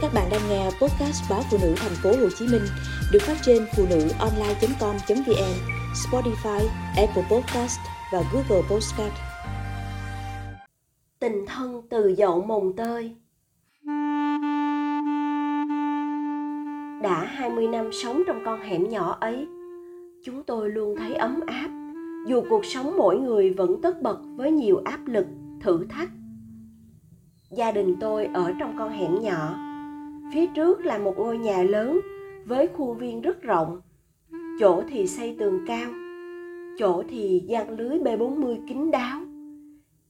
Các bạn đang nghe podcast báo phụ nữ thành phố Hồ Chí Minh được phát trên phụ nữ online.com.vn, Spotify, Apple Podcast và Google Podcast. Tình thân từ dậu mồng tơi Đã 20 năm sống trong con hẻm nhỏ ấy, chúng tôi luôn thấy ấm áp, dù cuộc sống mỗi người vẫn tất bật với nhiều áp lực, thử thách. Gia đình tôi ở trong con hẻm nhỏ, phía trước là một ngôi nhà lớn với khuôn viên rất rộng. Chỗ thì xây tường cao, chỗ thì gian lưới B40 kín đáo.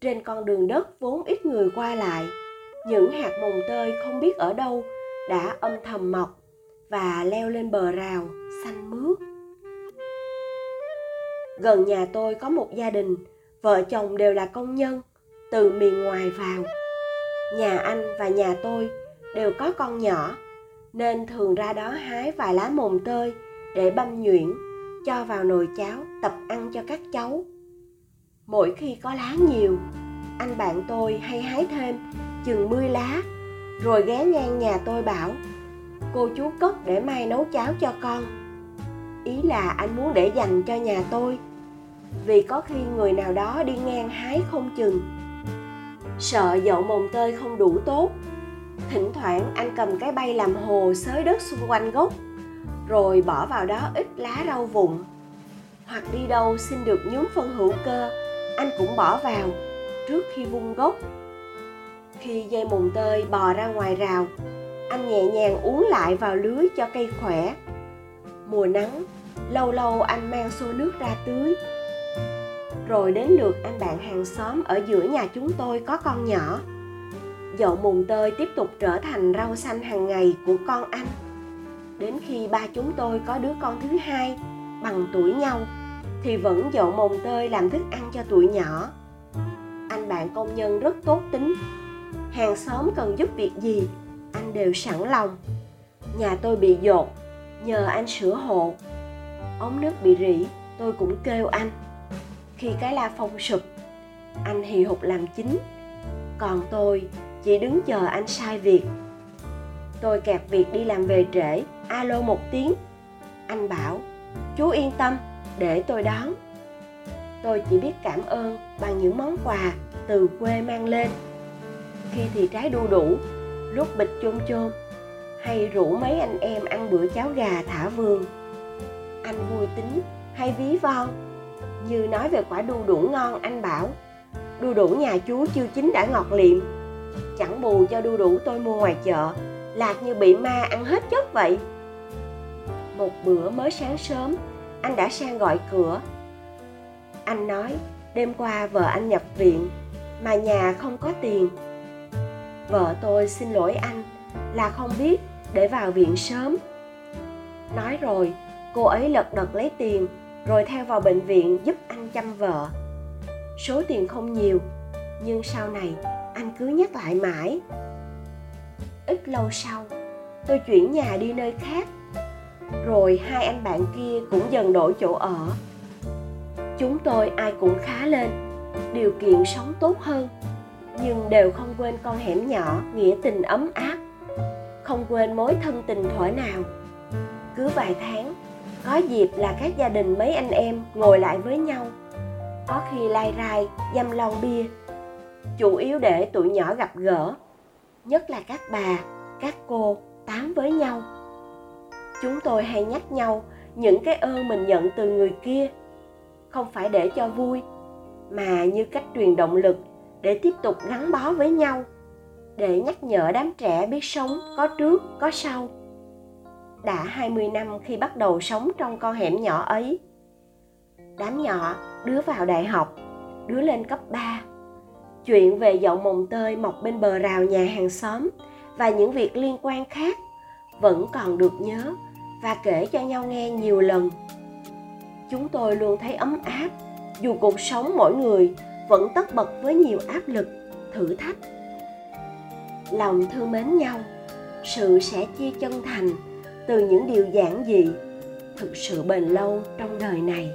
Trên con đường đất vốn ít người qua lại, những hạt mồng tơi không biết ở đâu đã âm thầm mọc và leo lên bờ rào xanh mướt. Gần nhà tôi có một gia đình, vợ chồng đều là công nhân, từ miền ngoài vào. Nhà anh và nhà tôi đều có con nhỏ, nên thường ra đó hái vài lá mồng tơi để băm nhuyễn, cho vào nồi cháo tập ăn cho các cháu. Mỗi khi có lá nhiều, anh bạn tôi hay hái thêm chừng 10 lá, rồi ghé ngang nhà tôi bảo, cô chú cất để mai nấu cháo cho con. Ý là anh muốn để dành cho nhà tôi, vì có khi người nào đó đi ngang hái không chừng. Sợ dậu mồng tơi không đủ tốt thỉnh thoảng anh cầm cái bay làm hồ xới đất xung quanh gốc, rồi bỏ vào đó ít lá rau vụn. Hoặc đi đâu xin được nhúm phân hữu cơ, anh cũng bỏ vào trước khi vung gốc. Khi dây mùng tơi bò ra ngoài rào, anh nhẹ nhàng uống lại vào lưới cho cây khỏe. Mùa nắng, lâu lâu anh mang xô nước ra tưới. Rồi đến lượt anh bạn hàng xóm ở giữa nhà chúng tôi có con nhỏ dậu mùng tơi tiếp tục trở thành rau xanh hàng ngày của con anh. Đến khi ba chúng tôi có đứa con thứ hai bằng tuổi nhau, thì vẫn dậu mồng tơi làm thức ăn cho tuổi nhỏ. Anh bạn công nhân rất tốt tính. Hàng xóm cần giúp việc gì, anh đều sẵn lòng. Nhà tôi bị dột, nhờ anh sửa hộ. Ống nước bị rỉ, tôi cũng kêu anh. Khi cái la phong sụp, anh hì hục làm chính. Còn tôi chỉ đứng chờ anh sai việc. Tôi kẹt việc đi làm về trễ. Alo một tiếng. Anh bảo, chú yên tâm, để tôi đón. Tôi chỉ biết cảm ơn bằng những món quà từ quê mang lên. Khi thì trái đu đủ, lúc bịch chôm chôm, hay rủ mấy anh em ăn bữa cháo gà thả vườn. Anh vui tính, hay ví von? Như nói về quả đu đủ ngon, anh bảo, đu đủ nhà chú chưa chín đã ngọt liệm chẳng bù cho đu đủ tôi mua ngoài chợ, lạc như bị ma ăn hết chất vậy. Một bữa mới sáng sớm, anh đã sang gọi cửa. Anh nói, đêm qua vợ anh nhập viện, mà nhà không có tiền. Vợ tôi xin lỗi anh là không biết để vào viện sớm. Nói rồi, cô ấy lật đật lấy tiền, rồi theo vào bệnh viện giúp anh chăm vợ. Số tiền không nhiều, nhưng sau này anh cứ nhắc lại mãi. Ít lâu sau, tôi chuyển nhà đi nơi khác. Rồi hai anh bạn kia cũng dần đổi chỗ ở. Chúng tôi ai cũng khá lên, điều kiện sống tốt hơn, nhưng đều không quên con hẻm nhỏ nghĩa tình ấm áp. Không quên mối thân tình thuở nào. Cứ vài tháng, có dịp là các gia đình mấy anh em ngồi lại với nhau. Có khi lai rai, dăm lon bia chủ yếu để tụi nhỏ gặp gỡ. Nhất là các bà, các cô tám với nhau. Chúng tôi hay nhắc nhau những cái ơn mình nhận từ người kia. Không phải để cho vui, mà như cách truyền động lực để tiếp tục gắn bó với nhau. Để nhắc nhở đám trẻ biết sống, có trước, có sau. Đã 20 năm khi bắt đầu sống trong con hẻm nhỏ ấy. Đám nhỏ đứa vào đại học, đứa lên cấp 3 chuyện về dậu mồng tơi mọc bên bờ rào nhà hàng xóm và những việc liên quan khác, vẫn còn được nhớ và kể cho nhau nghe nhiều lần. Chúng tôi luôn thấy ấm áp, dù cuộc sống mỗi người vẫn tất bật với nhiều áp lực, thử thách. Lòng thương mến nhau, sự sẻ chia chân thành từ những điều giản dị, thực sự bền lâu trong đời này.